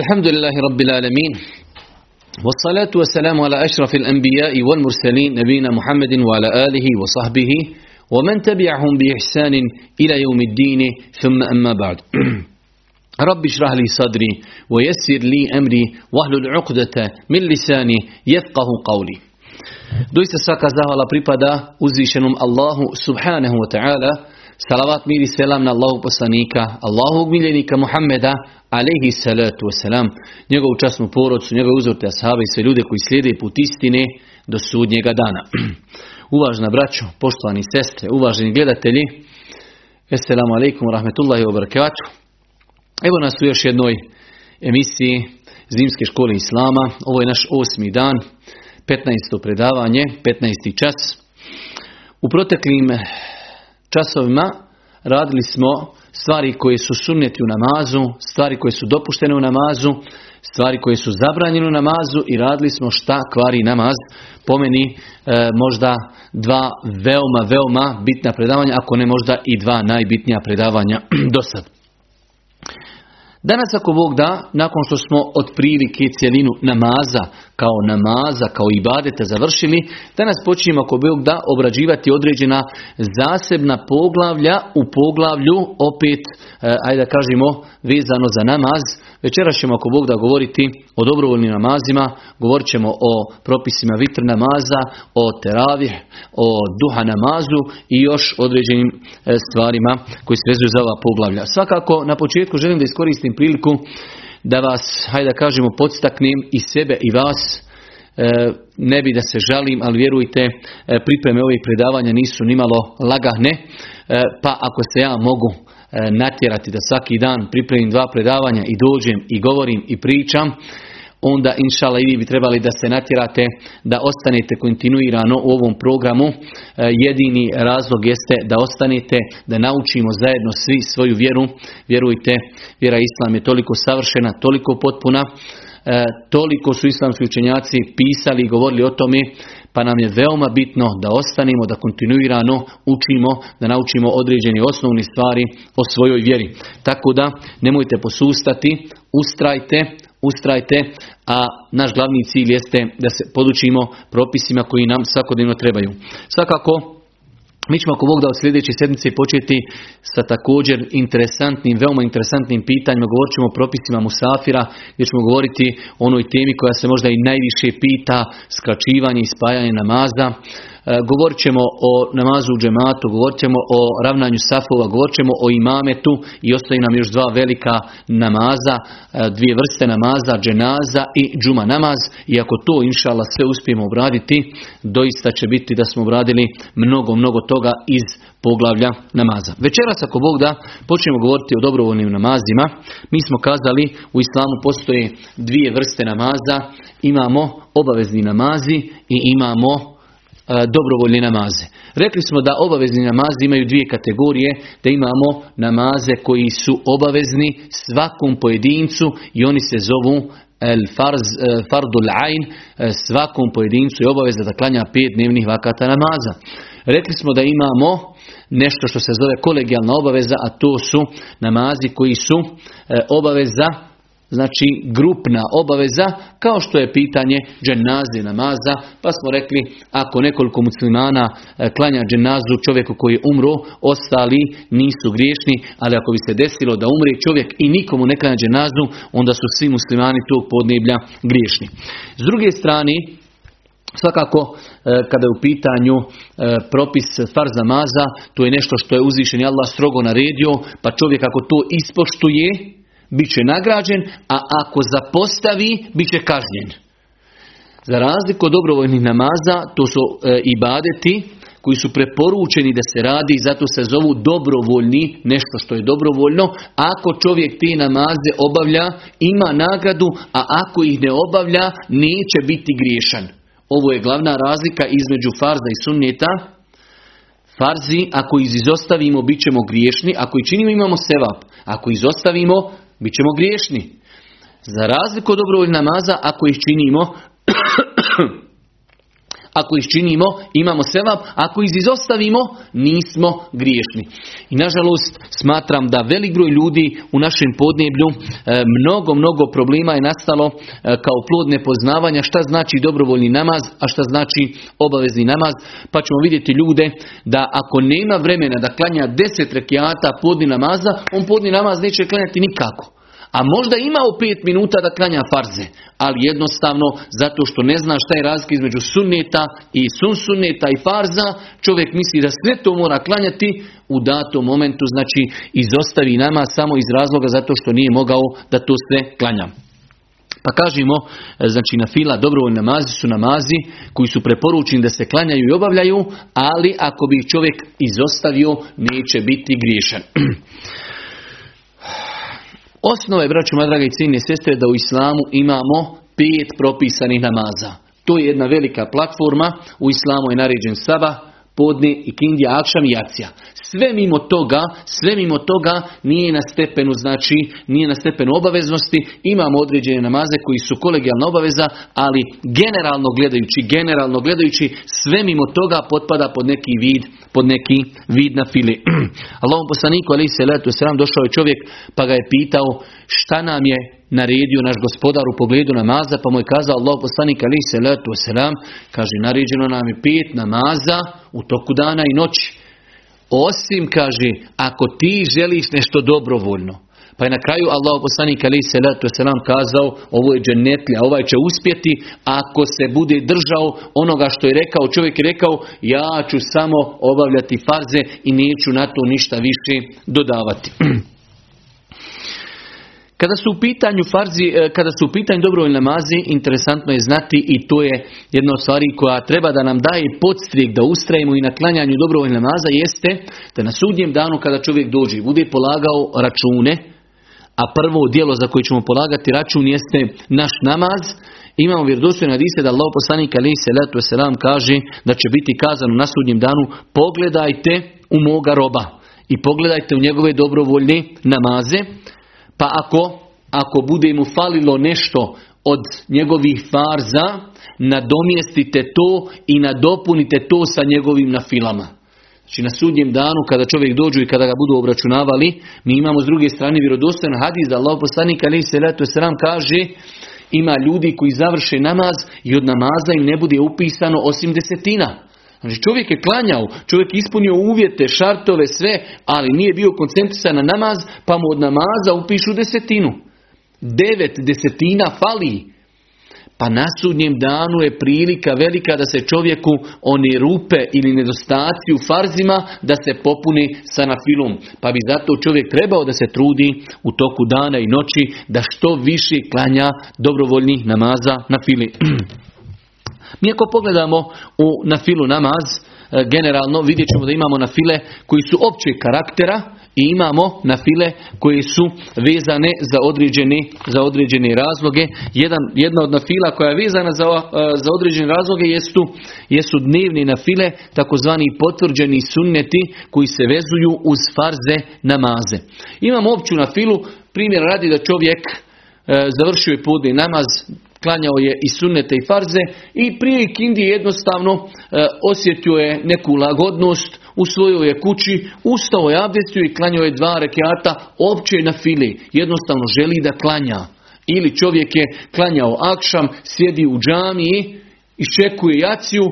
الحمد لله رب العالمين. والصلاة والسلام على أشرف الأنبياء والمرسلين نبينا محمد وعلى آله وصحبه ومن تبعهم بإحسان إلى يوم الدين. ثم أما بعد. رب اشرح لي صدري ويسر لي أمري واحلل عقدة من لساني يفقه قولي. Doista svaka zahvala pripada uzvišenom subhanahu wa ta'ala. Salavat mir i selam na Allahu poslanika, Allahu miljenika Muhammeda, alaihi salatu wasalam, njegovu časnu porodcu, njegove uzorte ashabe i sve ljude koji slijede put istine do sudnjega dana. Uvažna braćo, poštovani sestre, uvaženi gledatelji, Assalamu alaikum rahmetullahi wa barakatuh. Evo nas u još jednoj emisiji Zimske škole Islama. Ovo je naš osmi dan, 15. predavanje, 15. čas. U proteklim časovima radili smo stvari koje su sunneti u namazu, stvari koje su dopuštene u namazu, stvari koje su zabranjene u namazu i radili smo šta kvari namaz. Po meni e, možda dva veoma, veoma bitna predavanja, ako ne možda i dva najbitnija predavanja do sad. Danas ako Bog da, nakon što smo otprilike cijelinu namaza, kao namaza, kao ibadeta završili, danas počinjemo ako Bog da obrađivati određena zasebna poglavlja u poglavlju opet, e, ajde da kažemo, vezano za namaz. Večeras ćemo ako Bog da govoriti o dobrovoljnim namazima, govorit ćemo o propisima vitr namaza, o teravih, o duha namazu i još određenim e, stvarima koji se vezuju za ova poglavlja. Svakako na početku želim da iskoristim priliku da vas, hajde da kažemo, podstaknem i sebe i vas, e, ne bi da se žalim, ali vjerujte, e, pripreme ovih predavanja nisu nimalo lagahne, pa ako se ja mogu natjerati da svaki dan pripremim dva predavanja i dođem i govorim i pričam, onda inšala i vi bi trebali da se natjerate da ostanete kontinuirano u ovom programu. Jedini razlog jeste da ostanete, da naučimo zajedno svi svoju vjeru. Vjerujte, vjera Islam je toliko savršena, toliko potpuna, toliko su islamski učenjaci pisali i govorili o tome, pa nam je veoma bitno da ostanemo, da kontinuirano učimo, da naučimo određene osnovne stvari o svojoj vjeri. Tako da nemojte posustati, ustrajte, ustrajte, a naš glavni cilj jeste da se podučimo propisima koji nam svakodnevno trebaju. Svakako, mi ćemo ako Bog da od sljedeće sedmice početi sa također interesantnim, veoma interesantnim pitanjima. Govorit ćemo o propisima Musafira, gdje ćemo govoriti o onoj temi koja se možda i najviše pita, skraćivanje i spajanje namaza. Govorit ćemo o namazu u džematu, govorit ćemo o ravnanju safova, govorit ćemo o imametu i ostaje nam još dva velika namaza, dvije vrste namaza, dženaza i džuma namaz. I ako to, inšala, sve uspijemo obraditi, doista će biti da smo obradili mnogo, mnogo toga iz poglavlja namaza. Večeras, ako Bog da, počnemo govoriti o dobrovoljnim namazima. Mi smo kazali, u islamu postoje dvije vrste namaza. Imamo obavezni namazi i imamo dobrovoljne namaze. Rekli smo da obavezni namazi imaju dvije kategorije, da imamo namaze koji su obavezni svakom pojedincu i oni se zovu el farz, fardul ain, svakom pojedincu je obaveza da klanja pet dnevnih vakata namaza. Rekli smo da imamo nešto što se zove kolegijalna obaveza, a to su namazi koji su obaveza znači grupna obaveza, kao što je pitanje dženaze namaza, pa smo rekli ako nekoliko muslimana e, klanja dženazu čovjeku koji je umro, ostali nisu griješni, ali ako bi se desilo da umre čovjek i nikomu ne klanja dženazu, onda su svi muslimani tog podneblja griješni. S druge strane, Svakako, e, kada je u pitanju e, propis farz namaza, to je nešto što je uzvišen Allah strogo naredio, pa čovjek ako to ispoštuje, bit će nagrađen, a ako zapostavi, bit će kažnjen. Za razliku od dobrovoljnih namaza, to su e, ibadeti koji su preporučeni da se radi, zato se zovu dobrovoljni, nešto što je dobrovoljno. Ako čovjek te namaze obavlja, ima nagradu, a ako ih ne obavlja, neće biti griješan. Ovo je glavna razlika između farza i sunneta. Farzi, ako ih izostavimo, bit ćemo griješni. Ako ih činimo, imamo sevap. Ako izostavimo, bit ćemo griješni. Za razliku od dobrovoljna namaza, ako ih činimo, Ako ih činimo, imamo sevap. Ako ih izostavimo, nismo griješni. I nažalost, smatram da velik broj ljudi u našem podneblju e, mnogo, mnogo problema je nastalo e, kao plod nepoznavanja šta znači dobrovoljni namaz, a šta znači obavezni namaz. Pa ćemo vidjeti ljude da ako nema vremena da klanja deset rekiata podni namaza, on podni namaz neće klanjati nikako. A možda ima u pet minuta da klanja farze, ali jednostavno zato što ne zna šta je razlika između sunneta i sun sunneta i farza, čovjek misli da sve to mora klanjati u datom momentu, znači izostavi nama samo iz razloga zato što nije mogao da to sve klanja. Pa kažemo, znači na fila dobrovoljni namazi su namazi koji su preporučeni da se klanjaju i obavljaju, ali ako bi čovjek izostavio, neće biti griješan. Osnova je, braću, drage i cijene sestre, da u islamu imamo pet propisanih namaza. To je jedna velika platforma. U islamu je naređen Saba, podne i kindija, akšam i jacija. Sve mimo toga, sve mimo toga nije na stepenu, znači nije na stepenu obaveznosti. Imamo određene namaze koji su kolegijalna obaveza, ali generalno gledajući, generalno gledajući, sve mimo toga potpada pod neki vid, pod neki vid na fili. Allahom poslaniku, ali se letu sram, došao je čovjek pa ga je pitao šta nam je naredio naš gospodar u pogledu namaza, pa mu je kazao Allah poslanik ali se letu kaže naređeno nam je pet namaza u toku dana i noći. Osim, kaže, ako ti želiš nešto dobrovoljno. Pa je na kraju Allah poslanik ali se letu kazao, ovo je dženetlja, ovaj će uspjeti ako se bude držao onoga što je rekao. Čovjek je rekao, ja ću samo obavljati farze i neću na to ništa više dodavati. Kada su u pitanju farzi, e, kada su u pitanju dobrovoljne namazi, interesantno je znati i to je jedna od stvari koja treba da nam daje podstrijek da ustrajemo i na klanjanju dobrovoljne namaza jeste da na sudnjem danu kada čovjek dođe i bude polagao račune, a prvo djelo za koje ćemo polagati račun jeste naš namaz, imamo vjerodostojno hadise da Allah poslanik ali se letu selam kaže da će biti kazano na sudnjem danu pogledajte u moga roba i pogledajte u njegove dobrovoljne namaze pa ako, ako bude mu falilo nešto od njegovih farza, nadomjestite to i nadopunite to sa njegovim nafilama. Znači na sudnjem danu kada čovjek dođu i kada ga budu obračunavali, mi imamo s druge strane vjerodostojan hadis da Allah poslanik ali se leto sram kaže ima ljudi koji završe namaz i od namaza im ne bude upisano osim desetina. Znači čovjek je klanjao, čovjek je ispunio uvjete, šartove, sve, ali nije bio koncentrisan na namaz, pa mu od namaza upišu desetinu. Devet desetina fali. Pa na sudnjem danu je prilika velika da se čovjeku one rupe ili nedostaci u farzima da se popuni sa nafilom. Pa bi zato čovjek trebao da se trudi u toku dana i noći da što više klanja dobrovoljnih namaza na fili. Mi ako pogledamo u na filu namaz, e, generalno vidjet ćemo da imamo na file koji su općeg karaktera i imamo na file koji su vezane za određene, za određene razloge. Jedan, jedna od nafila koja je vezana za, e, za određene razloge jesu, jesu dnevni nafile, takozvani potvrđeni sunneti koji se vezuju uz farze namaze. Imamo opću na filu, primjer radi da čovjek e, završio je podni namaz, klanjao je i sunnete i farze i prije ikindi jednostavno e, osjetio je neku lagodnost, u je kući, ustao je abdestio i klanjao je dva rekiata opće na fili. Jednostavno želi da klanja. Ili čovjek je klanjao akšam, sjedi u džamiji, iščekuje jaciju,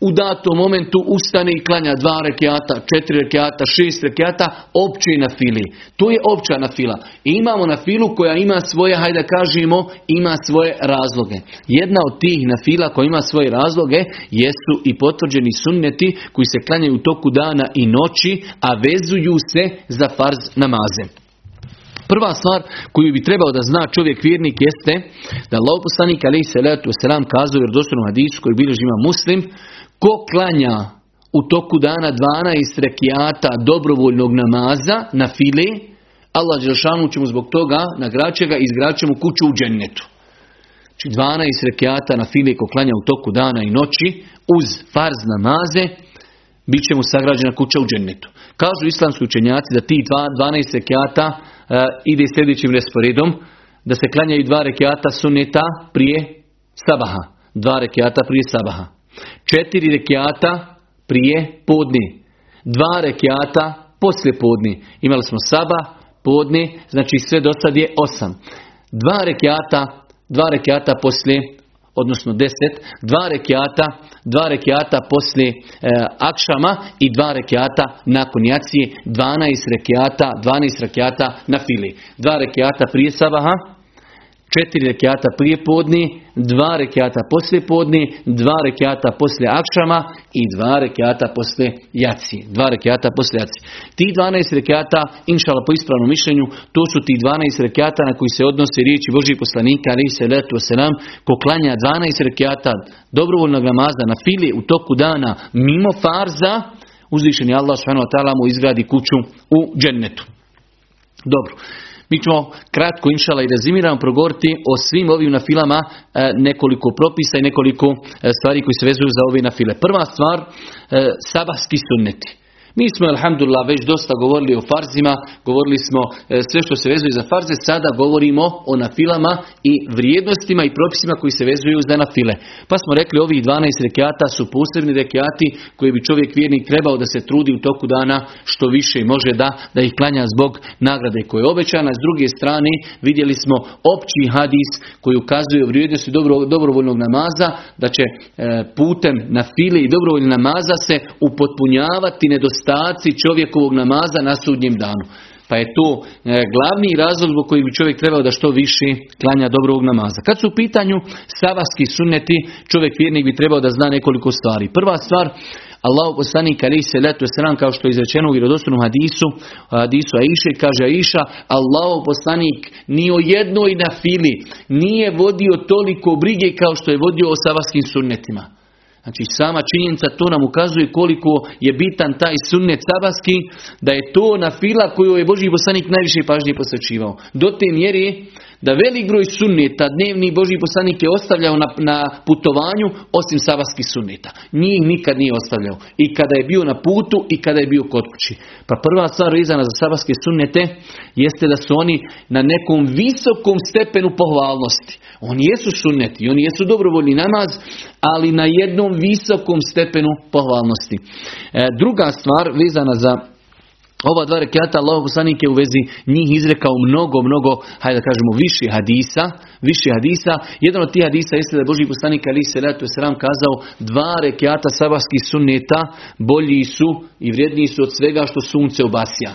u datom momentu ustane i klanja dva rekiata, četiri rekiata, šest rekiata, opće na fili. To je opća na fila. I imamo na filu koja ima svoje, hajde kažemo, ima svoje razloge. Jedna od tih na fila koja ima svoje razloge jesu i potvrđeni sunneti koji se klanjaju u toku dana i noći, a vezuju se za farz namaze. Prva stvar koju bi trebao da zna čovjek vjernik jeste da Allah poslanik alaihi salatu wasalam kazao jer dostojnom hadisu koji bilježi ima muslim Ko klanja u toku dana 12 rekiata dobrovoljnog namaza na file, Allah Đelšanu će mu zbog toga nagraće ga i izgraće mu kuću u džennetu. Znači 12 rekiata na file ko klanja u toku dana i noći uz farz namaze, bit će mu sagrađena kuća u džennetu. Kažu islamski učenjaci da ti 12 rekiata ide sljedećim resporedom, da se klanjaju dva rekiata suneta prije sabaha. Dva rekiata prije sabaha. četiri rekiata prije podni, dva rekiata poslije podni. Imali smo saba, podni, znači sve do sad je osam. Dva rekiata, dva rekiata poslije odnosno deset, dva rekiata, dva rekiata poslije e, akšama i dva rekiata nakon jacije, dvanaest rekiata, dvanaest rekiata na fili. Dva rekiata prije sabaha, četiri rekiata prije podni, dva rekiata poslije podni, dva rekiata poslije akšama i dva rekiata poslije jaci. Dva rekiata poslije jaci. Ti 12 rekiata, inšala po ispravnom mišljenju, to su ti 12 rekiata na koji se odnose riječi Božih poslanika, ali se letu selam, ko klanja 12 rekiata dobrovoljnog namaza na fili u toku dana mimo farza, uzvišeni Allah subhanahu mu izgradi kuću u džennetu. Dobro. Mi ćemo kratko inšala i rezimiramo progovoriti o svim ovim nafilama e, nekoliko propisa i nekoliko e, stvari koji se vezuju za ove nafile. Prva stvar, e, sabahski sunneti. Mi smo, alhamdulillah, već dosta govorili o farzima, govorili smo e, sve što se vezuje za farze, sada govorimo o nafilama i vrijednostima i propisima koji se vezuju za nafile. Pa smo rekli, ovih 12 rekiata su posebni rekiati koji bi čovjek vjernik trebao da se trudi u toku dana što više može da, da ih klanja zbog nagrade koje je obećana. S druge strane, vidjeli smo opći hadis koji ukazuje o vrijednosti dobro, dobrovoljnog namaza, da će e, putem nafile i dobrovoljnog namaza se upotpunjavati nedostatak nedostaci čovjekovog namaza na sudnjem danu. Pa je to e, glavni razlog zbog koji bi čovjek trebao da što više klanja dobrovog namaza. Kad su u pitanju savaski sunneti, čovjek vjernik bi trebao da zna nekoliko stvari. Prva stvar, Allahu poslanik ali se letu sram kao što je izrečeno u vjerodostojnom hadisu, hadisu Aisha kaže Aisha, Allahu poslanik ni o jednoj na fili nije vodio toliko brige kao što je vodio o savaskim sunnetima. Znači sama činjenica to nam ukazuje koliko je bitan taj sunnet sabaski, da je to na fila koju je Boži poslanik najviše pažnje posvećivao. Do te mjere da velik broj sunneta dnevni Boži poslanik je ostavljao na, na putovanju osim sabaskih sunneta. Njih nikad nije ostavljao. I kada je bio na putu i kada je bio kod kući. Pa prva stvar vezana za sabaske sunnete jeste da su oni na nekom visokom stepenu pohvalnosti. Oni jesu sunneti, oni jesu dobrovoljni namaz, ali na jednom visokom stepenu pohvalnosti. E, druga stvar vezana za ova dva rekiata Allah poslanik je u vezi njih izrekao mnogo, mnogo, hajde da kažemo, više hadisa, više hadisa. Jedan od tih hadisa jeste da je Boži poslanik Ali se letu sram kazao dva rekiata sabahskih sunneta bolji su i vrijedniji su od svega što sunce obasja.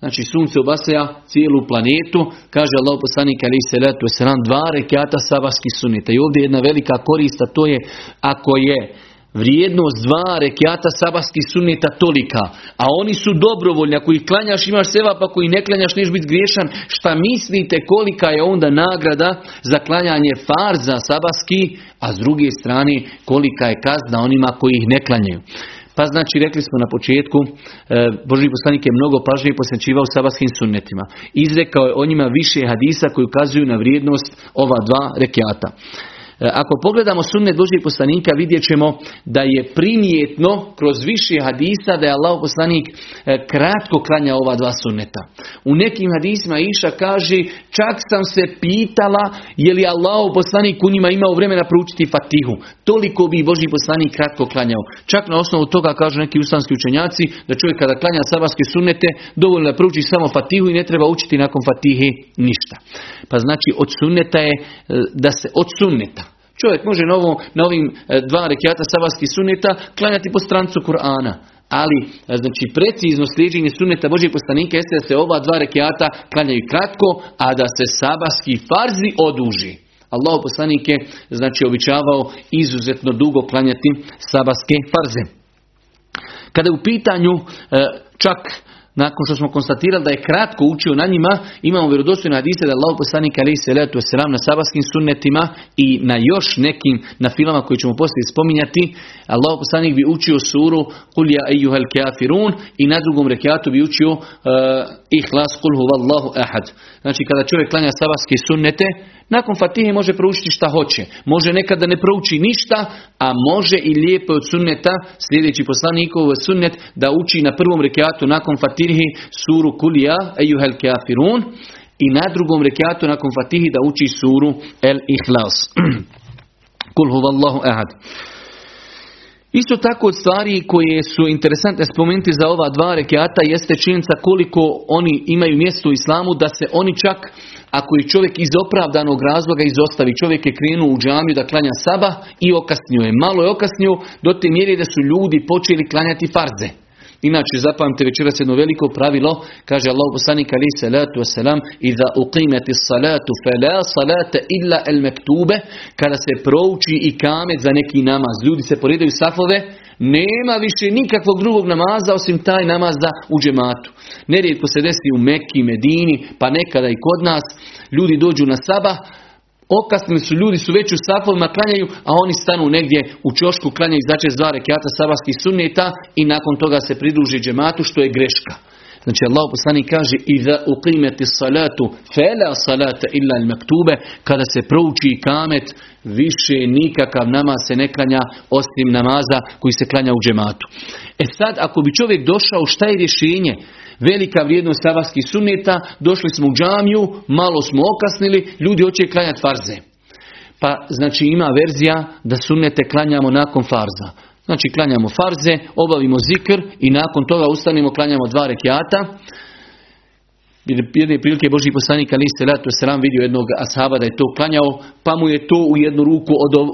Znači sunce obasja cijelu planetu, kaže Allah poslanik Ali se sram dva rekiata sabahskih sunneta. I ovdje je jedna velika korista, to je ako je vrijednost dva rekiata sabahskih sunneta tolika, a oni su dobrovoljni, ako ih klanjaš imaš seba, pa ako ih ne klanjaš neš biti griješan, šta mislite kolika je onda nagrada za klanjanje farza sabahski, a s druge strane kolika je kazna onima koji ih ne klanjaju. Pa znači, rekli smo na početku, e, Boži poslanik je mnogo pažnje posvećivao sabahskim sunnetima. Izrekao je o njima više hadisa koji ukazuju na vrijednost ova dva rekiata. E, ako pogledamo sunnet Božih poslanika vidjet ćemo da je primijetno kroz više hadisa da je Allah poslanik e, kratko klanja ova dva sunneta. U nekim hadisima Iša kaže čak sam se pitala je li Allah poslanik u njima imao vremena proučiti fatihu. Toliko bi Boži poslanik kratko klanjao. Čak na osnovu toga kažu neki ustanski učenjaci da čovjek kada klanja sabarske sunnete dovoljno da prouči samo fatihu i ne treba učiti nakon fatihe ništa. Pa znači od sunneta je e, da se od sunneta Čovjek može na, na ovim e, dva rekiata sabarskih suneta klanjati po strancu Kur'ana. Ali, e, znači, precizno sliđenje suneta Božih poslanika jeste da se ova dva rekiata klanjaju kratko, a da se sabarski farzi oduži. Allah poslanik je, znači, običavao izuzetno dugo klanjati sabarske farze. Kada je u pitanju e, čak nakon što smo konstatirali da je kratko učio na njima, imamo vjerodostojne hadise da Allah poslanik ali se letu selam na sabaskim sunnetima i na još nekim na filama koji ćemo poslije spominjati, Allah poslanik bi učio suru Qul ja eyyuhal kafirun i na drugom rekiatu bi učio uh, ihlas Qul huvallahu ahad. Znači kada čovjek klanja sabaske sunnete, nakon fatihe može proučiti šta hoće. Može nekada ne prouči ništa, a može i lijepo od sunneta, sljedeći poslanikov sunnet, da uči na prvom rekiatu nakon fatihe suru Kulija, ejuhel kafirun, i na drugom rekiatu nakon fatihi da uči suru El Ihlas. Kul huvallahu ahad. Isto tako od stvari koje su interesantne spomenuti za ova dva rekiata jeste činjenica koliko oni imaju mjesto u islamu da se oni čak ako je čovjek iz opravdanog razloga izostavi, čovjek je krenuo u džamiju da klanja saba i okasnio je. Malo je okasnio do te mjere da su ljudi počeli klanjati farze. Inače, zapamte večeras jedno veliko pravilo, kaže Allah poslanik ali salatu wasalam, Iza uqimati salatu la salata illa el mektube, kada se prouči i kamet za neki namaz. Ljudi se poredaju safove, nema više nikakvog drugog namaza osim taj namaz da u džematu. Nerijetko se desi u Mekki, Medini, pa nekada i kod nas. Ljudi dođu na sabah, Okasnili su ljudi su već u safovima klanjaju, a oni stanu negdje u čošku klanjaju začes dva rekiata sabahskih sunneta i nakon toga se pridruži džematu što je greška. Znači Allah poslanik kaže Iza uqimeti salatu fela salata illa il maktube kada se prouči kamet više nikakav namaz se ne klanja osim namaza koji se klanja u džematu. E sad ako bi čovjek došao šta je rješenje? Velika vrijednost sabahskih sunneta, došli smo u džamiju, malo smo okasnili, ljudi hoće klanjati farze. Pa znači ima verzija da sunnete klanjamo nakon farza. Znači klanjamo farze, obavimo zikr i nakon toga ustanemo, klanjamo dva rekiata. Jedne prilike Boži poslanik ali se letu selam vidio jednog ashaba da je to klanjao, pa mu je to u jednu ruku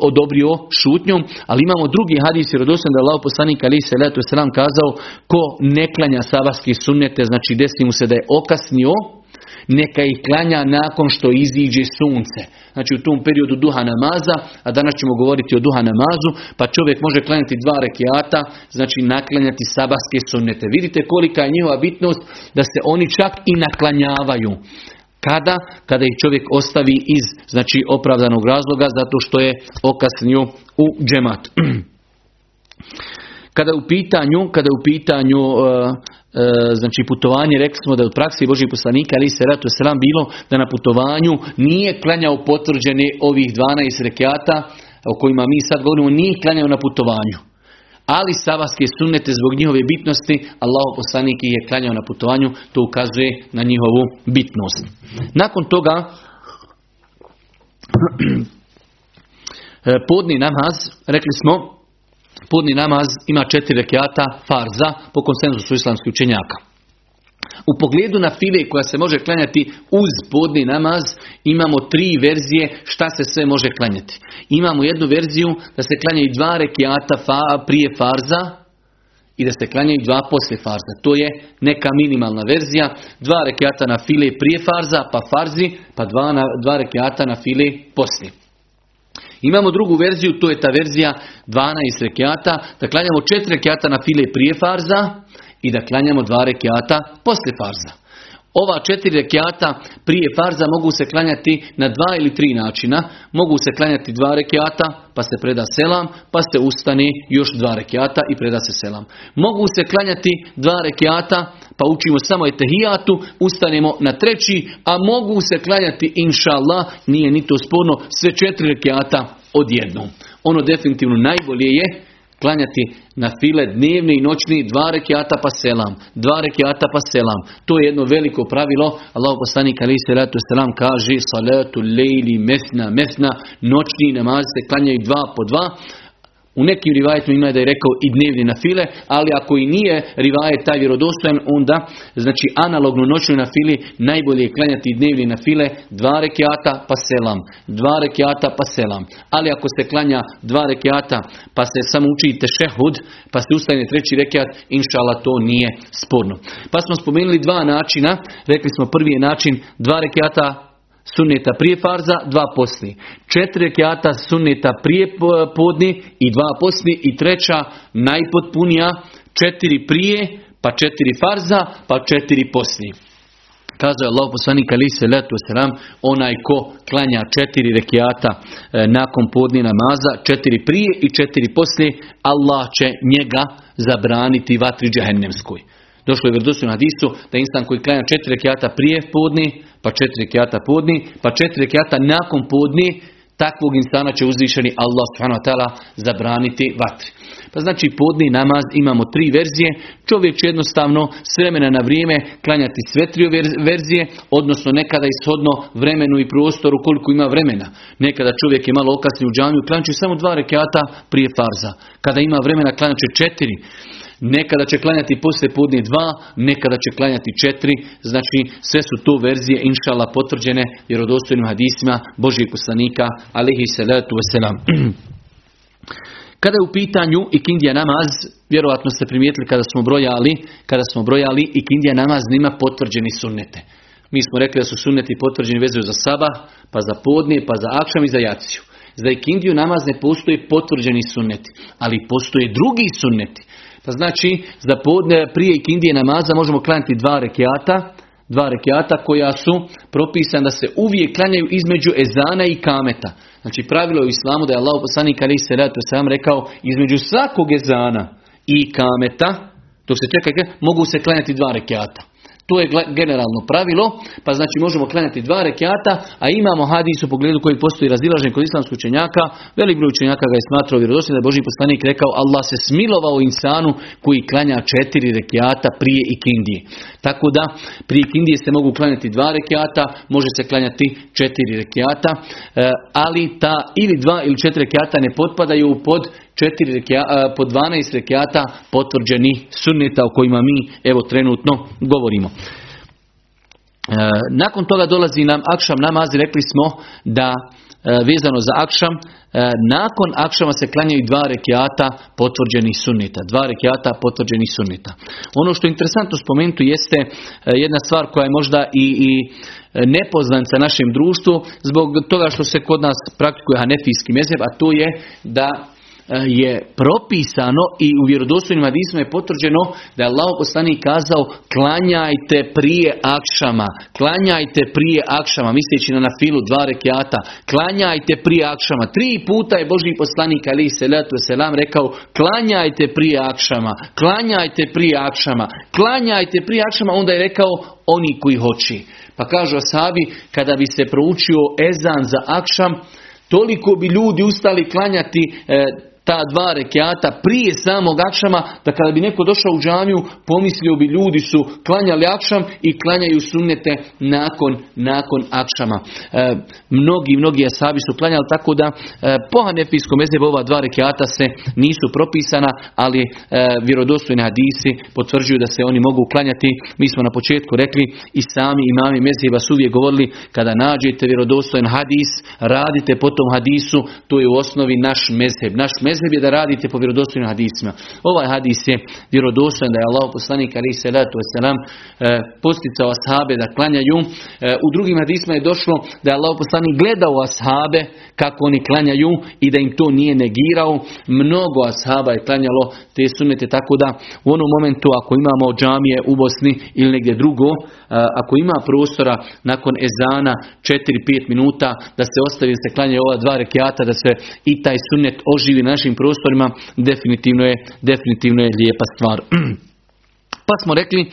odobrio šutnjom, ali imamo drugi hadis jer da Allah poslanik ali se letu selam kazao ko ne klanja sabahski sunnete, znači desi mu se da je okasnio, neka ih klanja nakon što iziđe sunce. Znači u tom periodu duha namaza, a danas ćemo govoriti o duha namazu, pa čovjek može klanjati dva rekiata, znači naklanjati sabaske sunnete. Vidite kolika je njihova bitnost da se oni čak i naklanjavaju. Kada? Kada ih čovjek ostavi iz znači opravdanog razloga zato što je okasnio u džemat. kada u pitanju, kada u pitanju E, znači putovanje, rekli smo da je od praksi Božih poslanika ali se ratu selam bilo da na putovanju nije klanjao potvrđene ovih 12 rekiata o kojima mi sad govorimo, nije klanjao na putovanju. Ali savaske sunnete zbog njihove bitnosti, Allah poslanik je klanjao na putovanju, to ukazuje na njihovu bitnost. Nakon toga, e, podni namaz, rekli smo, podni namaz ima četiri rekiata farza po konsenzusu islamskih učenjaka. U pogledu na file koja se može klanjati uz podni namaz imamo tri verzije šta se sve može klanjati. Imamo jednu verziju da se klanjaju dva rekiata fa, prije farza i da se klanjaju dva poslije farza. To je neka minimalna verzija. Dva rekiata na file prije farza pa farzi pa dva, na, dva rekiata na file poslije. Imamo drugu verziju, to je ta verzija 12 rekiata, da klanjamo 4 rekiata na file prije farza i da klanjamo 2 rekiata poslije farza. Ova četiri rekiata prije farza mogu se klanjati na dva ili tri načina. Mogu se klanjati dva rekiata, pa se preda selam, pa se ustane još dva rekiata i preda se selam. Mogu se klanjati dva rekiata, pa učimo samo etehijatu, ustanemo na treći, a mogu se klanjati inša Allah, nije ni to sporno, sve četiri rekiata odjednom. Ono definitivno najbolje je klanjati na file dnevni i noćni dva rekiata pa selam. Dva rekiata pa selam. To je jedno veliko pravilo. Allah poslanik ali se ratu selam kaže salatu lejli mesna mesna. Noćni namaz se klanjaju dva po dva. U nekim rivajetima ima da je rekao i dnevni na file, ali ako i nije rivajet taj vjerodostojan, onda znači analogno noćnoj na fili najbolje je klanjati dnevni na file dva rekiata pa selam, dva rekiata pa selam. Ali ako se klanja dva rekiata pa se samo uči tešehud, pa se ustane treći rekiat, inšala to nije sporno. Pa smo spomenuli dva načina, rekli smo prvi je način dva rekiata sunneta prije farza, dva poslije. Četiri rekiata sunneta prije podni i dva poslije. I treća, najpotpunija, četiri prije, pa četiri farza, pa četiri poslije. Je Allah poslanik ali se letu selam, onaj ko klanja četiri rekiata e, nakon podni namaza, četiri prije i četiri poslije, Allah će njega zabraniti vatri džahennemskoj. Došlo je vjerodostojno hadisu da insan koji klanja četiri rekiata prije podni, pa četiri rekiata podni, pa četiri rekiata nakon podni, takvog insana će uzvišeni Allah subhanahu ta'ala zabraniti vatri. Pa znači podni namaz imamo tri verzije. Čovjek će jednostavno s vremena na vrijeme klanjati sve tri verzije, odnosno nekada ishodno vremenu i prostoru koliko ima vremena. Nekada čovjek je malo okasni u džamiju, klanjati samo dva rekiata prije farza. Kada ima vremena klanjati četiri. Nekada će klanjati poslije podne dva, nekada će klanjati četiri. Znači sve su to verzije inšala potvrđene vjerodostojnim hadisima Božijeg poslanika alihi salatu wasalam. Kada je u pitanju ikindija namaz, vjerojatno ste primijetili kada smo brojali, kada smo brojali ikindija namaz nima potvrđeni sunnete. Mi smo rekli da su sunneti potvrđeni vezuju za saba, pa za podne, pa za akšam i za jaciju. Za ikindiju namaz ne postoji potvrđeni sunneti, ali postoje drugi sunneti. Znači, za podne, prije ikindije namaza možemo klanjati dva rekiata, dva rekiata koja su propisane da se uvijek klanjaju između ezana i kameta. Znači pravilo u islamu da je Allah poslanik ali se sam rekao između svakog ezana i kameta, dok se čeka, mogu se klanjati dva rekiata. To je generalno pravilo, pa znači možemo klanjati dva rekiata, a imamo hadis u pogledu koji postoji razilažen kod islamskog učenjaka, velik broj učenjaka ga je smatrao vjerodostojnim da je Boži poslanik rekao Allah se smilovao insanu koji klanja četiri rekiata prije ikindije. Tako da prije ikindije se mogu klanjati dva rekiata, može se klanjati četiri rekiata, e, ali ta ili dva ili četiri rekiata ne potpadaju pod četiri po 12 rekiata potvrđeni sunneta o kojima mi evo trenutno govorimo. E, nakon toga dolazi nam akšam namaz, rekli smo da e, vezano za akšam, e, nakon akšama se klanjaju dva rekiata potvrđenih sunnita. Dva rekiata potvrđenih sunnita. Ono što je interesantno spomenuti jeste jedna stvar koja je možda i, i nepoznanca našem društvu zbog toga što se kod nas praktikuje hanefijski mezeb, a to je da je propisano i u vjerodostojnim hadisima je potvrđeno da je Allah poslanik kazao klanjajte prije akšama, klanjajte prije akšama, misleći na nafilu dva rekiata, klanjajte prije akšama. Tri puta je Boži poslanik ali se letu selam rekao klanjajte prije akšama, klanjajte prije akšama, klanjajte prije akšama, onda je rekao oni koji hoći. Pa kažu asabi, kada bi se proučio ezan za akšam, toliko bi ljudi ustali klanjati e, ta dva rekiata prije samog akšama, da kada bi neko došao u džamiju, pomislio bi ljudi su klanjali akšam i klanjaju sunnete nakon, nakon akšama. E, mnogi, mnogi asabi su klanjali tako da e, po hanefijskom ova dva rekiata se nisu propisana, ali e, vjerodostojni hadisi potvrđuju da se oni mogu klanjati. Mi smo na početku rekli i sami imami mezheba su uvijek govorili kada nađete vjerodostojan hadis, radite po tom hadisu, to je u osnovi naš mezheb. Naš mezheb mezheb je da radite po vjerodostojnim hadisima. Ovaj hadis je vjerodostojan da je Allah poslanik ali se salatu wasalam e, posticao ashabe da klanjaju. E, u drugim hadisima je došlo da je Allah poslanik gledao ashabe kako oni klanjaju i da im to nije negirao. Mnogo ashaba je klanjalo te sunete tako da u onom momentu ako imamo džamije u Bosni ili negdje drugo, e, ako ima prostora nakon ezana 4-5 minuta da se ostavi da se klanja ova dva rekiata, da se i taj sunnet oživi na našim prostorima, definitivno je, definitivno je lijepa stvar. Pa smo rekli, e,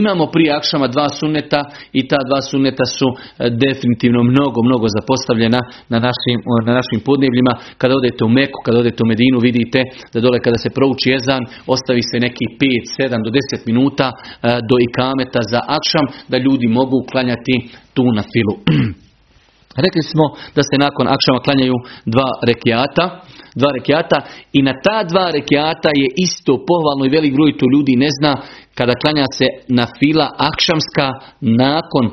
imamo prije akšama dva suneta i ta dva suneta su e, definitivno mnogo, mnogo zapostavljena na našim, na našim podnebljima. Kada odete u Meku, kada odete u Medinu, vidite da dole kada se prouči jezan, ostavi se neki 5, 7 do 10 minuta e, do ikameta za akšam, da ljudi mogu uklanjati tu na filu. Rekli smo da se nakon akšama klanjaju dva rekiata, dva rekiata i na ta dva rekiata je isto pohvalno i velik broj to ljudi ne zna kada klanja se na fila akšamska nakon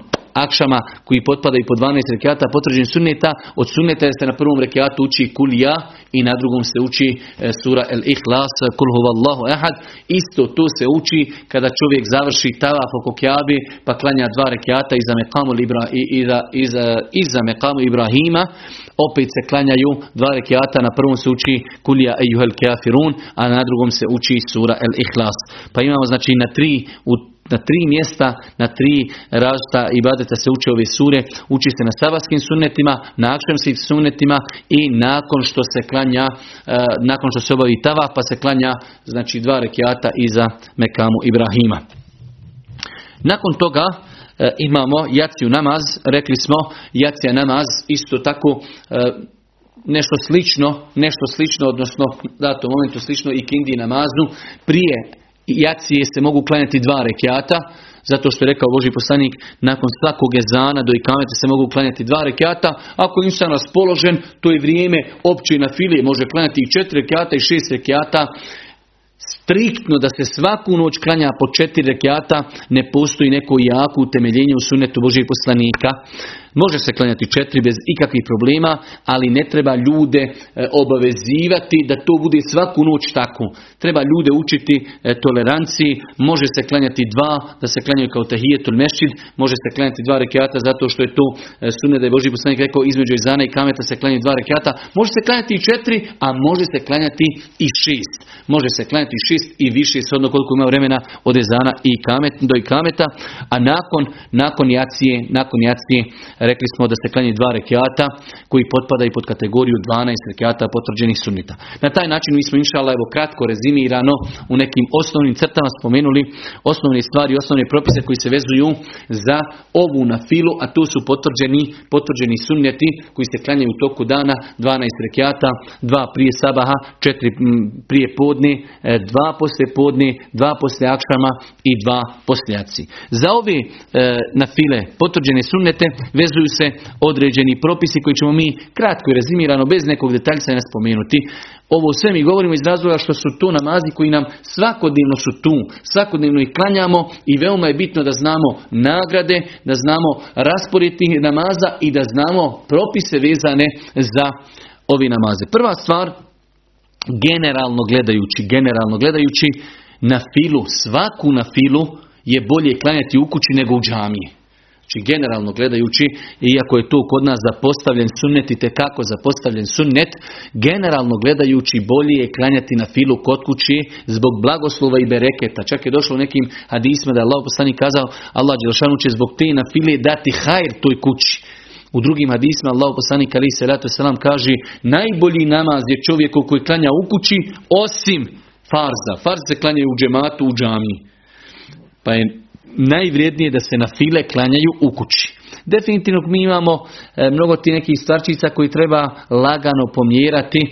akšama koji potpadaju po 12 rekiata potvrđen sunneta. Od sunneta se na prvom rekiatu uči kulija i na drugom se uči e, sura El Ihlas, kul huvallahu ehad. Isto to se uči kada čovjek završi tavaf oko kjabi pa klanja dva rekiata iza mekamu, iza, iza, iza mekamu Ibrahima. Opet se klanjaju dva rekiata, na prvom se uči kulija ejuhel kafirun, a na drugom se uči sura El Ihlas. Pa imamo znači na tri u na tri mjesta, na tri različita ibadeta se uči ove sure, uči se na sabaskim sunnetima, na akšemskim sunnetima i nakon što se klanja, e, nakon što se obavi tava, pa se klanja znači dva rekiata iza Mekamu Ibrahima. Nakon toga imamo jaciju namaz, rekli smo jacija namaz isto tako e, nešto slično, nešto slično, odnosno datom momentu slično i kindi namazu, prije jacije se mogu klanjati dva rekiata, zato što je rekao Boži poslanik, nakon svakog ezana do ikameta se mogu klanjati dva rekiata, ako je insan raspoložen, to je vrijeme opće na filije, može klanjati i četiri rekiata i šest rekiata, striktno da se svaku noć klanja po četiri rekiata, ne postoji neko jako utemeljenje u sunetu Božih poslanika. Može se klanjati četiri bez ikakvih problema, ali ne treba ljude e, obavezivati da to bude svaku noć tako. Treba ljude učiti e, toleranciji, može se klanjati dva, da se klanjaju kao tahijetul mešćid, može se klanjati dva rekiata zato što je to e, sunet da je Boži poslanik rekao između izana i kameta se klanjaju dva rekiata, može se klanjati i četiri, a može se klanjati i šest. Može se klanjati šest i više, shodno koliko ima vremena od ezana i kamet, do i kameta, a nakon, nakon jacije, nakon jacije rekli smo da se klanji dva rekiata koji potpadaju pod kategoriju 12 rekiata potvrđenih sunnita. Na taj način mi smo inšala evo kratko rezimirano u nekim osnovnim crtama spomenuli osnovne stvari, osnovne propise koji se vezuju za ovu na filu, a to su potvrđeni, potvrđeni sunneti koji se klanjaju u toku dana 12 rekiata, dva prije sabaha, četiri prije podne, e, dva poslije podne, dva poslije akšama i dva posljaci. Za ove e, na file potvrđene sunnete vezuju se određeni propisi koji ćemo mi kratko i rezimirano bez nekog detalja ne spomenuti. Ovo sve mi govorimo iz razloga što su to namazi koji nam svakodnevno su tu, svakodnevno ih klanjamo i veoma je bitno da znamo nagrade, da znamo raspored namaza i da znamo propise vezane za ovi namaze. Prva stvar, generalno gledajući, generalno gledajući, na filu, svaku na filu je bolje klanjati u kući nego u džamiji. Znači generalno gledajući, iako je to kod nas zapostavljen sunnet i tekako zapostavljen sunnet, generalno gledajući bolje je klanjati na filu kod kući zbog blagoslova i bereketa. Čak je došlo nekim hadisma da je Allah poslanik kazao Allah Đelšanu će zbog te na file dati hajr toj kući. U drugim hadisma Allah poslanik ali se ratu selam kaže najbolji namaz je čovjeku koji klanja u kući osim farza. Farz se klanja u džematu u džami. Pa je najvrijednije da se na file klanjaju u kući. Definitivno mi imamo e, mnogo ti nekih stvarčica koji treba lagano pomjerati. E,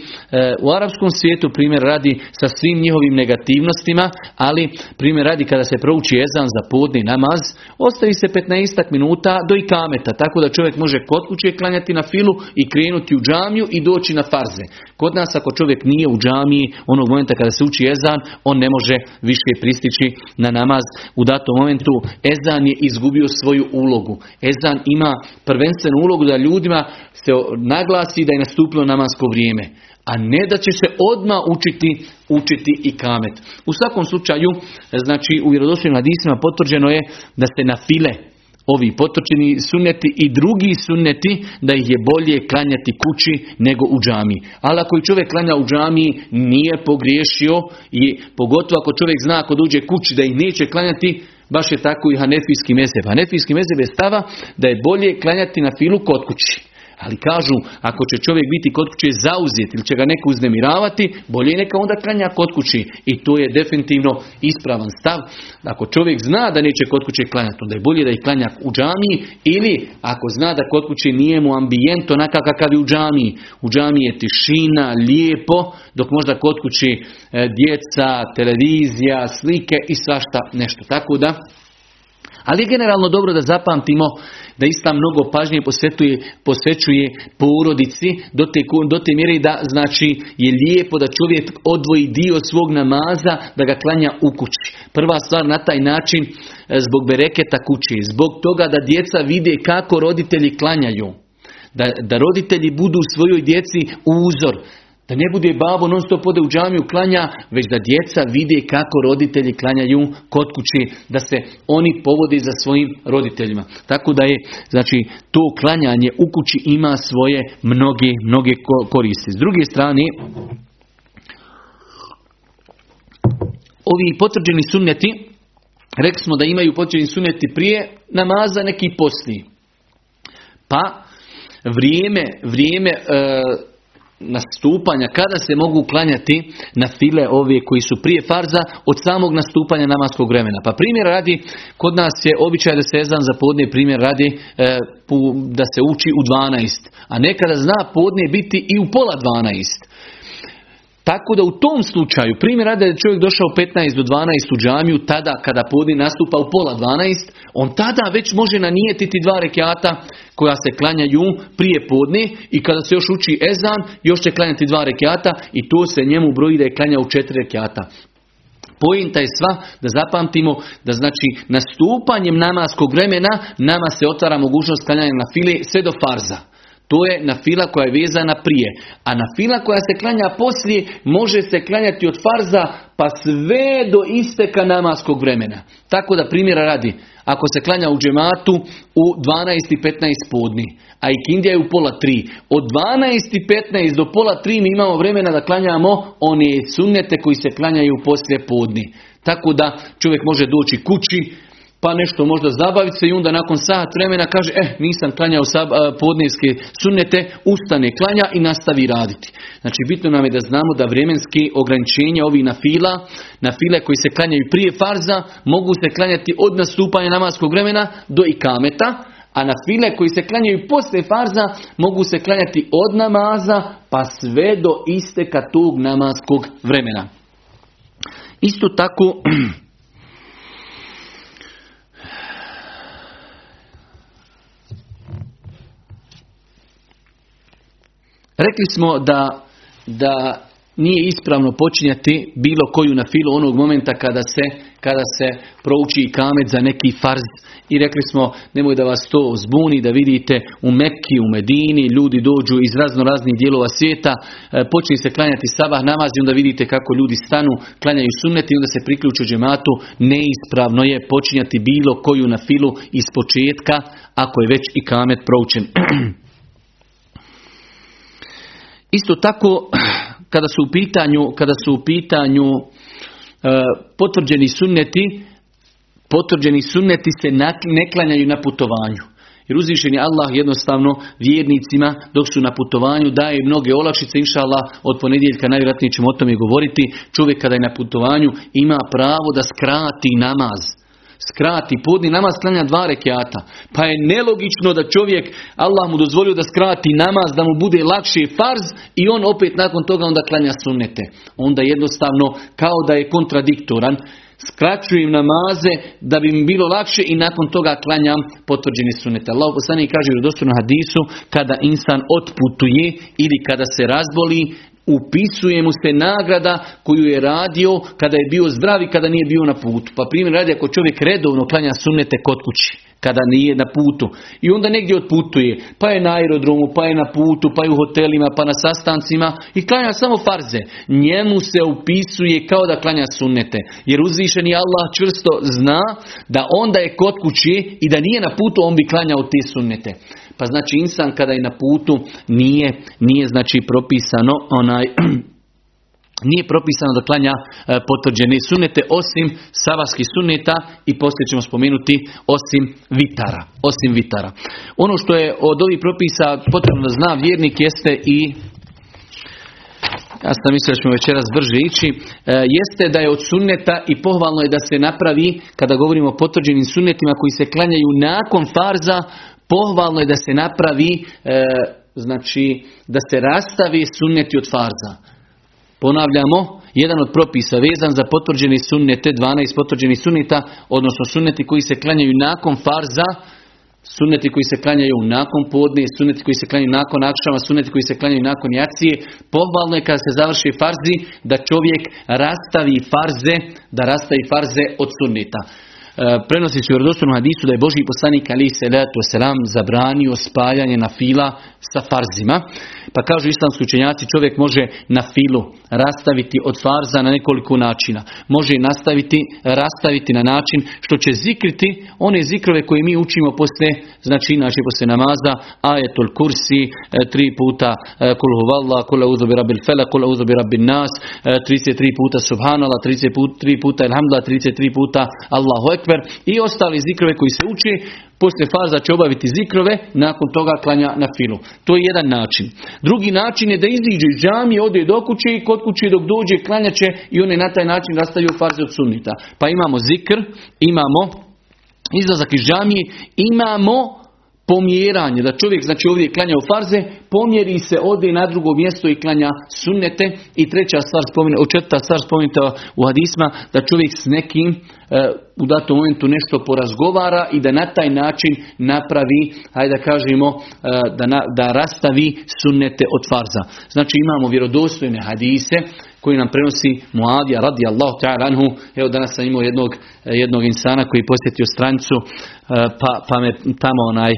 u arapskom svijetu primjer radi sa svim njihovim negativnostima, ali primjer radi kada se prouči ezan za podni namaz, ostavi se 15 minuta do ikameta, tako da čovjek može kod kuće klanjati na filu i krenuti u džamiju i doći na farze. Kod nas ako čovjek nije u džamiji, onog momenta kada se uči ezan, on ne može više pristići na namaz. U datom momentu ezan je izgubio svoju ulogu. Ezan ima prvenstvenu ulogu da ljudima se naglasi da je nastupilo namasko vrijeme. A ne da će se odmah učiti, učiti i kamet. U svakom slučaju, znači u vjerodostojnim hadisima potvrđeno je da se na file ovi potočeni sunneti i drugi sunneti da ih je bolje klanjati kući nego u džami. Ali ako i čovjek klanja u džami nije pogriješio i pogotovo ako čovjek zna ako dođe kući da ih neće klanjati baš je tako i hanefijski mezeb. Hanefijski mezeb je stava da je bolje klanjati na filu kod kući. Ali kažu, ako će čovjek biti kod kuće zauzeti ili će ga neko uznemiravati, bolje neka onda klanja kod kući. I to je definitivno ispravan stav. Ako čovjek zna da neće kod kuće klanjati, onda je bolje da ih klanja u džamiji ili ako zna da kod kuće nije mu ambijent onakav kakav je u džamiji. U džamiji je tišina, lijepo, dok možda kod kući e, djeca, televizija, slike i svašta nešto. Tako da, ali je generalno dobro da zapamtimo da Islam mnogo pažnje posvetuje, posvećuje porodici do te, do te mjere da znači je lijepo da čovjek odvoji dio svog namaza da ga klanja u kući. Prva stvar na taj način e, zbog bereketa kući, zbog toga da djeca vide kako roditelji klanjaju. Da, da roditelji budu u svojoj djeci uzor. Da ne bude babo non stop ode u džamiju klanja, već da djeca vide kako roditelji klanjaju kod kući, da se oni povode za svojim roditeljima. Tako da je, znači, to klanjanje u kući ima svoje mnoge, mnoge koristi. S druge strane, ovi potvrđeni sunneti, rekli smo da imaju potvrđeni sunneti prije namaza, neki poslije. Pa, vrijeme, vrijeme, e, nastupanja, kada se mogu klanjati na file ove koji su prije farza od samog nastupanja namaskog vremena. Pa primjer radi, kod nas je običaj da se ezan za podne primjer radi e, da se uči u 12, a nekada zna podne biti i u pola 12. Tako da u tom slučaju, primjer radi da je čovjek došao 15 do 12 u džamiju, tada kada podne nastupa u pola 12, on tada već može nanijetiti dva rekiata koja se klanjaju prije podne i kada se još uči ezan, još će klanjati dva rekiata i to se njemu broji da je klanjao četiri rekiata. Pojenta je sva da zapamtimo da znači nastupanjem namaskog vremena nama se otvara mogućnost klanjanja na file sve do farza. To je na fila koja je vezana prije. A na fila koja se klanja poslije može se klanjati od farza pa sve do isteka namaskog vremena. Tako da primjera radi, ako se klanja u džematu u 12.15 podni, a i kindija je u pola 3, od 12.15 do pola 3 mi imamo vremena da klanjamo one sunnete koji se klanjaju poslije podni. Tako da čovjek može doći kući, pa nešto možda zabaviti se i onda nakon sat vremena kaže, eh, nisam klanjao sab, podnevske sunnete, ustane, klanja i nastavi raditi. Znači, bitno nam je da znamo da vremenski ograničenja ovi na fila, na file koji se klanjaju prije farza, mogu se klanjati od nastupanja namaskog vremena do ikameta, a na file koji se klanjaju poslije farza mogu se klanjati od namaza pa sve do isteka tog namaskog vremena. Isto tako Rekli smo da, da nije ispravno počinjati bilo koju na filu onog momenta kada se, kada se prouči kamet za neki farz. I rekli smo, nemoj da vas to zbuni, da vidite u Mekki, u Medini, ljudi dođu iz razno raznih dijelova svijeta, e, počne se klanjati sabah namaz i onda vidite kako ljudi stanu, klanjaju sunnet i onda se priključu džematu. Neispravno je počinjati bilo koju na filu iz početka, ako je već i kamet proučen. Isto tako, kada su u pitanju, kada su u pitanju e, potvrđeni sunneti, potvrđeni sunneti se ne klanjaju na putovanju. Jer uzvišen je Allah jednostavno vjernicima dok su na putovanju daje mnoge olakšice, inša Allah, od ponedjeljka najvjerojatnije ćemo o tome govoriti. Čovjek kada je na putovanju ima pravo da skrati namaz skrati podni namaz klanja dva rekiata. Pa je nelogično da čovjek, Allah mu dozvolio da skrati namaz, da mu bude lakši farz i on opet nakon toga onda klanja sunnete. Onda jednostavno kao da je kontradiktoran. Skraćujem namaze da bi mi bilo lakše i nakon toga klanjam potvrđeni sunete. Allah poslanik kaže u dostojnom hadisu kada insan otputuje ili kada se razboli, upisuje mu se nagrada koju je radio kada je bio zdrav i kada nije bio na putu. Pa primjer radi ako čovjek redovno klanja sunnete kod kući, kada nije na putu. I onda negdje otputuje, pa je na aerodromu, pa je na putu, pa je u hotelima, pa na sastancima i klanja samo farze. Njemu se upisuje kao da klanja sunnete. Jer uzvišeni Allah čvrsto zna da onda je kod kući i da nije na putu on bi klanjao te sunnete. Pa znači insan kada je na putu nije, nije znači propisano onaj nije propisano da klanja e, potvrđene sunete osim savarskih suneta i poslije ćemo spomenuti osim vitara. Osim vitara. Ono što je od ovih propisa potrebno da zna vjernik jeste i ja sam mislio da ćemo večeras brže ići, e, jeste da je od sunneta i pohvalno je da se napravi, kada govorimo o potvrđenim sunnetima koji se klanjaju nakon farza, pohvalno je da se napravi, e, znači da se rastavi sunneti od farza. Ponavljamo, jedan od propisa vezan za potvrđeni sunnete, 12 potvrđenih sunneta, odnosno sunneti koji se klanjaju nakon farza, sunneti koji se klanjaju nakon podne, sunneti koji se klanjaju nakon akšama, sunneti koji se klanjaju nakon jacije. Pohvalno je kada se završi farzi da čovjek rastavi farze, da rastavi farze od sunneta. E, prenosi se u vjerodostojnom hadisu da je Boži poslanik ali se selam zabranio spaljanje na fila sa farzima. Pa kažu islamski učenjaci čovjek može na filu rastaviti od farza na nekoliko načina. Može nastaviti, rastaviti na način što će zikriti one zikrove koje mi učimo poslije, znači inače poslije namaza, ajetul kursi, e, tri puta e, kul huvalla, kul auzu bi rabbil fela, kul auzu bi rabbin nas, 33 puta subhanallah, 33 puta alhamdulillah, 33 puta Allahu ekber i ostali zikrove koji se uči, poslije farza će obaviti zikrove, nakon toga klanja na filu. To je jedan način. Drugi način je da iziđe iz džamije, ode do kuće i kod kuće dok dođe klanjaće i on je na taj način rastavio farze od sunnita. Pa imamo zikr, imamo izlazak iz džamije, imamo pomjeranje, da čovjek znači ovdje klanja u farze, pomjeri se, ode na drugo mjesto i klanja sunnete i treća stvar spomenu, četvrta stvar spomenuta u hadisma, da čovjek s nekim e, u datom momentu nešto porazgovara i da na taj način napravi, hajde da kažemo, e, da, da rastavi sunnete od farza. Znači imamo vjerodostojne hadise koji nam prenosi Muadija radi Allahu ta'ala anhu. Evo danas sam imao jednog, jednog insana koji posjetio stranicu e, pa, pa me tamo onaj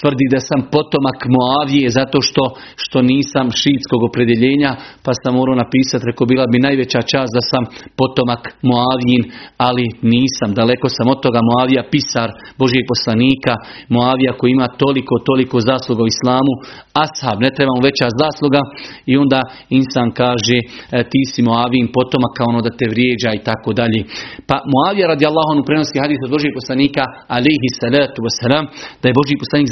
tvrdi da sam potomak Moavije zato što, što nisam šiitskog opredjeljenja, pa sam morao napisati, rekao bila bi najveća čast da sam potomak Moavijin, ali nisam, daleko sam od toga. Moavija, pisar Božijeg poslanika, Moavija koji ima toliko, toliko zasluga u islamu, ashab, ne treba mu veća zasluga. I onda insan kaže e, ti si Moavijin potomak kao ono da te vrijeđa i tako dalje. Pa Moavija radi Allahom prenosi hadis od Božijeg poslanika, alihi salatu wasalam, da je Božji poslanik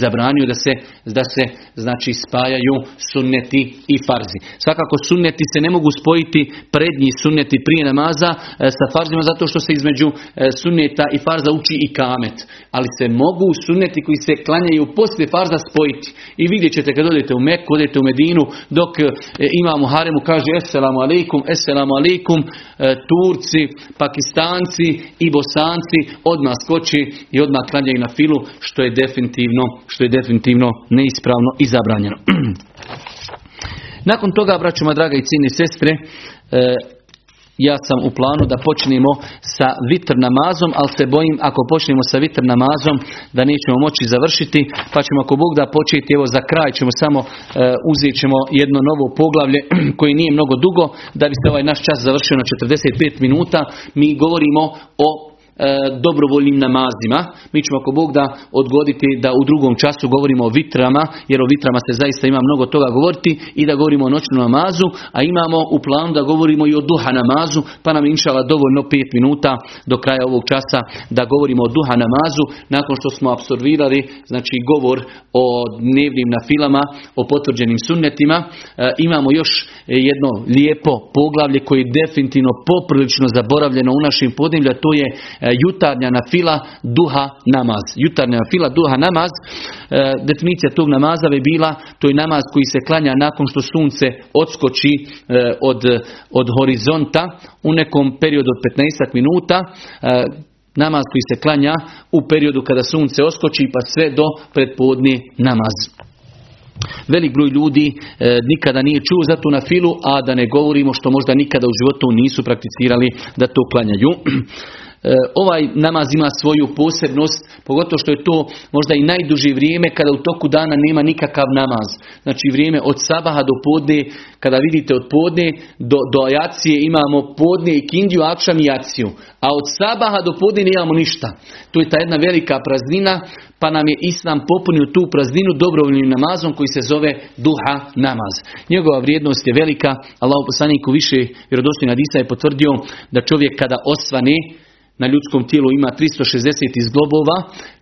da se, da se znači spajaju sunneti i farzi. Svakako sunneti se ne mogu spojiti prednji sunneti prije namaza e, sa farzima zato što se između e, sunneta i farza uči i kamet. Ali se mogu sunneti koji se klanjaju poslije farza spojiti. I vidjet ćete kad odete u Meku, odete u Medinu, dok e, imamo haremu kaže Esselamu alaikum, Esselamu alaikum, Turci, Pakistanci i Bosanci odmah skoči i odmah klanjaju na filu što je definitivno, što definitivno neispravno i zabranjeno. Nakon toga, braćuma draga i cijene sestre, e, ja sam u planu da počnemo sa vitr namazom, ali se bojim ako počnemo sa vitr namazom da nećemo moći završiti, pa ćemo ako Bog da početi, evo za kraj ćemo samo e, uzet ćemo jedno novo poglavlje koje nije mnogo dugo, da bi se ovaj naš čas završio na 45 minuta. Mi govorimo o dobrovoljnim namazima. Mi ćemo ako Bog da odgoditi da u drugom času govorimo o vitrama, jer o vitrama se zaista ima mnogo toga govoriti i da govorimo o noćnom namazu, a imamo u planu da govorimo i o duha namazu, pa nam inšala dovoljno pet minuta do kraja ovog časa da govorimo o duha namazu, nakon što smo absorbirali znači govor o dnevnim nafilama, o potvrđenim sunnetima. E, imamo još jedno lijepo poglavlje koje je definitivno poprilično zaboravljeno u našim podnevlju, to je E, jutarnja na fila duha namaz. Jutarnja na fila duha namaz, e, definicija tog namaza bi bila, to je namaz koji se klanja nakon što sunce odskoči e, od, od horizonta u nekom periodu od 15 minuta, namaz koji se klanja u periodu kada sunce oskoči pa sve do predpodne namaz. Velik broj ljudi nikada nije čuo za tu na filu, a da ne govorimo što možda nikada u životu nisu prakticirali da to klanjaju. E, ovaj namaz ima svoju posebnost, pogotovo što je to možda i najduže vrijeme kada u toku dana nema nikakav namaz. Znači vrijeme od sabaha do podne, kada vidite od podne do, do ajacije imamo podne i kindiju, akšam i jaciju. A od sabaha do podne nemamo ništa. To je ta jedna velika praznina, pa nam je Islam popunio tu prazninu dobrovoljnim namazom koji se zove duha namaz. Njegova vrijednost je velika, Allah poslaniku više vjerodostojnog hadisa je potvrdio da čovjek kada osvane, na ljudskom tijelu ima 360 izglobova,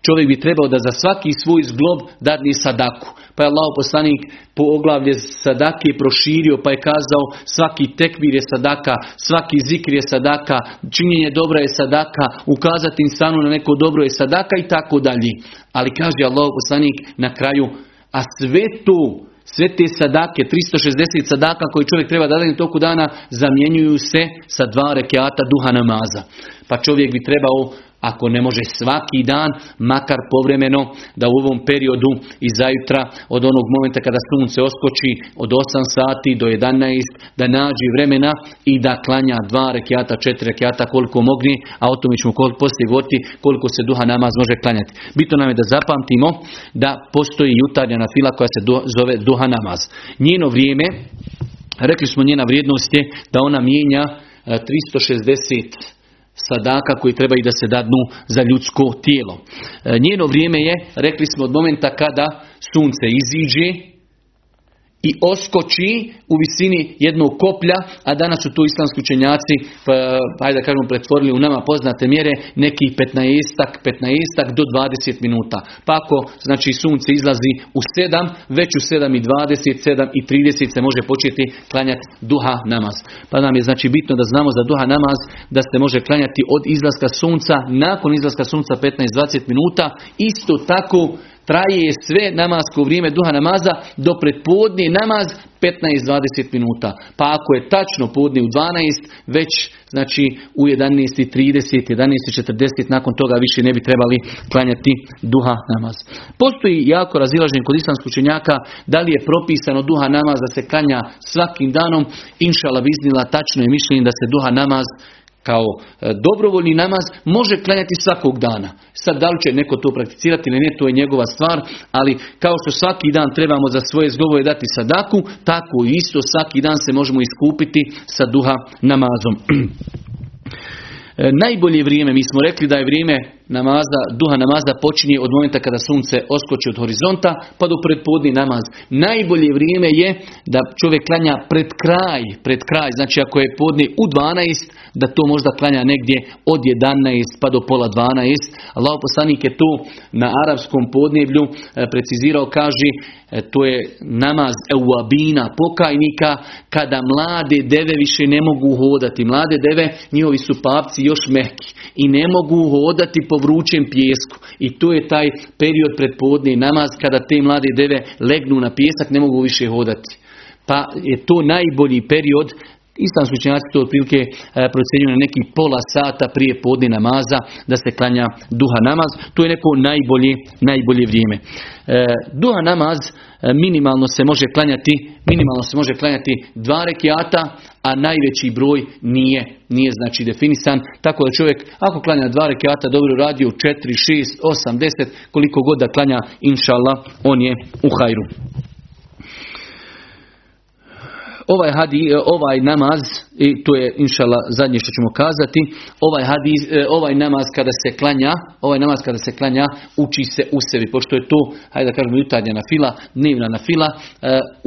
čovjek bi trebao da za svaki svoj izglob dadne sadaku. Pa je Allah poslanik po oglavlje sadake proširio pa je kazao svaki tekbir je sadaka, svaki zikr je sadaka, činjenje dobra je sadaka, ukazati insanu na neko dobro je sadaka i tako dalje. Ali kaže Allah poslanik na kraju, a sve to sve te sadake, 360 sadaka koji čovjek treba da u toku dana, zamjenjuju se sa dva rekiata duha namaza. Pa čovjek bi trebao ako ne može svaki dan, makar povremeno, da u ovom periodu i zajutra, od onog momenta kada sunce oskoči od 8 sati do 11, da nađi vremena i da klanja dva rekiata, četiri rekiata koliko mogne, a o tome ćemo poslije govoriti koliko se duha namaz može klanjati. Bitno nam je da zapamtimo da postoji jutarnja na fila koja se zove duha namaz. Njeno vrijeme, rekli smo njena vrijednost je da ona mijenja 360 sadaka koji trebaju da se dadnu za ljudsko tijelo. E, njeno vrijeme je, rekli smo od momenta kada sunce iziđe i oskoči u visini jednog koplja, a danas su tu islamski učenjaci, pa, da kažemo, pretvorili u nama poznate mjere, nekih 15 15 do 20 minuta. Pa ako, znači, sunce izlazi u 7, već u 7 i 20, 7 i 30 se može početi klanjati duha namaz. Pa nam je znači bitno da znamo za duha namaz da se može klanjati od izlaska sunca, nakon izlaska sunca 15-20 minuta, isto tako traje sve namasko vrijeme duha namaza do predpodni namaz 15-20 minuta. Pa ako je tačno podne u 12, već znači u 11.30, 11.40, nakon toga više ne bi trebali klanjati duha namaz. Postoji jako razilažen kod islamskog učenjaka da li je propisano duha namaz da se klanja svakim danom. Inšala biznila tačno je mišljenje da se duha namaz kao e, dobrovoljni namaz može klanjati svakog dana. Sad da li će neko to prakticirati ili ne, to je njegova stvar, ali kao što svaki dan trebamo za svoje zgovore dati sadaku, tako isto svaki dan se možemo iskupiti sa duha namazom. E, najbolje vrijeme, mi smo rekli da je vrijeme namaza, duha namaza počinje od momenta kada sunce oskoči od horizonta pa do predpodni namaz. Najbolje vrijeme je da čovjek klanja pred kraj, pred kraj, znači ako je podni u 12, da to možda klanja negdje od 11 pa do pola 12. Allah poslanik je to na arapskom podneblju e, precizirao, kaže to je namaz euabina, pokajnika, kada mlade deve više ne mogu hodati. Mlade deve, njihovi su papci još mehki i ne mogu hodati po vrućem pjesku. I to je taj period predpodne namaz kada te mlade deve legnu na pjesak, ne mogu više hodati. Pa je to najbolji period Islamski učenjaci to otprilike e, procjenjuju na nekih pola sata prije podne namaza da se klanja duha namaz. To je neko najbolje, najbolje vrijeme. E, duha namaz e, minimalno se može klanjati, minimalno se može klanjati dva rekiata, a najveći broj nije, nije znači definisan. Tako da čovjek ako klanja dva rekiata dobro radi u 4, 6, 8, 10, koliko god da klanja, inšallah, on je u hajru. Ovaj, hadi, e, ovaj namaz, i to je inšala zadnje što ćemo kazati, ovaj, hadis, e, ovaj namaz kada se klanja, ovaj namaz kada se klanja, uči se u sebi, pošto je to, hajde da kažemo, jutarnja na fila, dnevna na fila, e,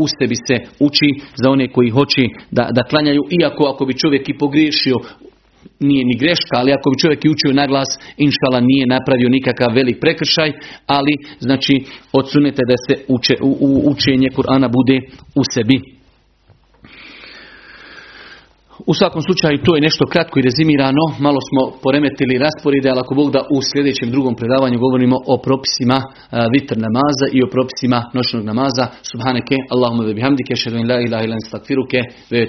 u sebi se uči za one koji hoće da, da klanjaju, iako ako bi čovjek i pogriješio nije ni greška, ali ako bi čovjek i učio na glas, inšala nije napravio nikakav velik prekršaj, ali znači odsunete da se uče, u, u, učenje Kur'ana bude u sebi. U svakom slučaju to je nešto kratko i rezimirano, malo smo poremetili rasporede, ali ako Bog da u sljedećem drugom predavanju govorimo o propisima vitr namaza i o propisima noćnog namaza. Subhaneke, Allahumma ve bihamdike, la ilaha ve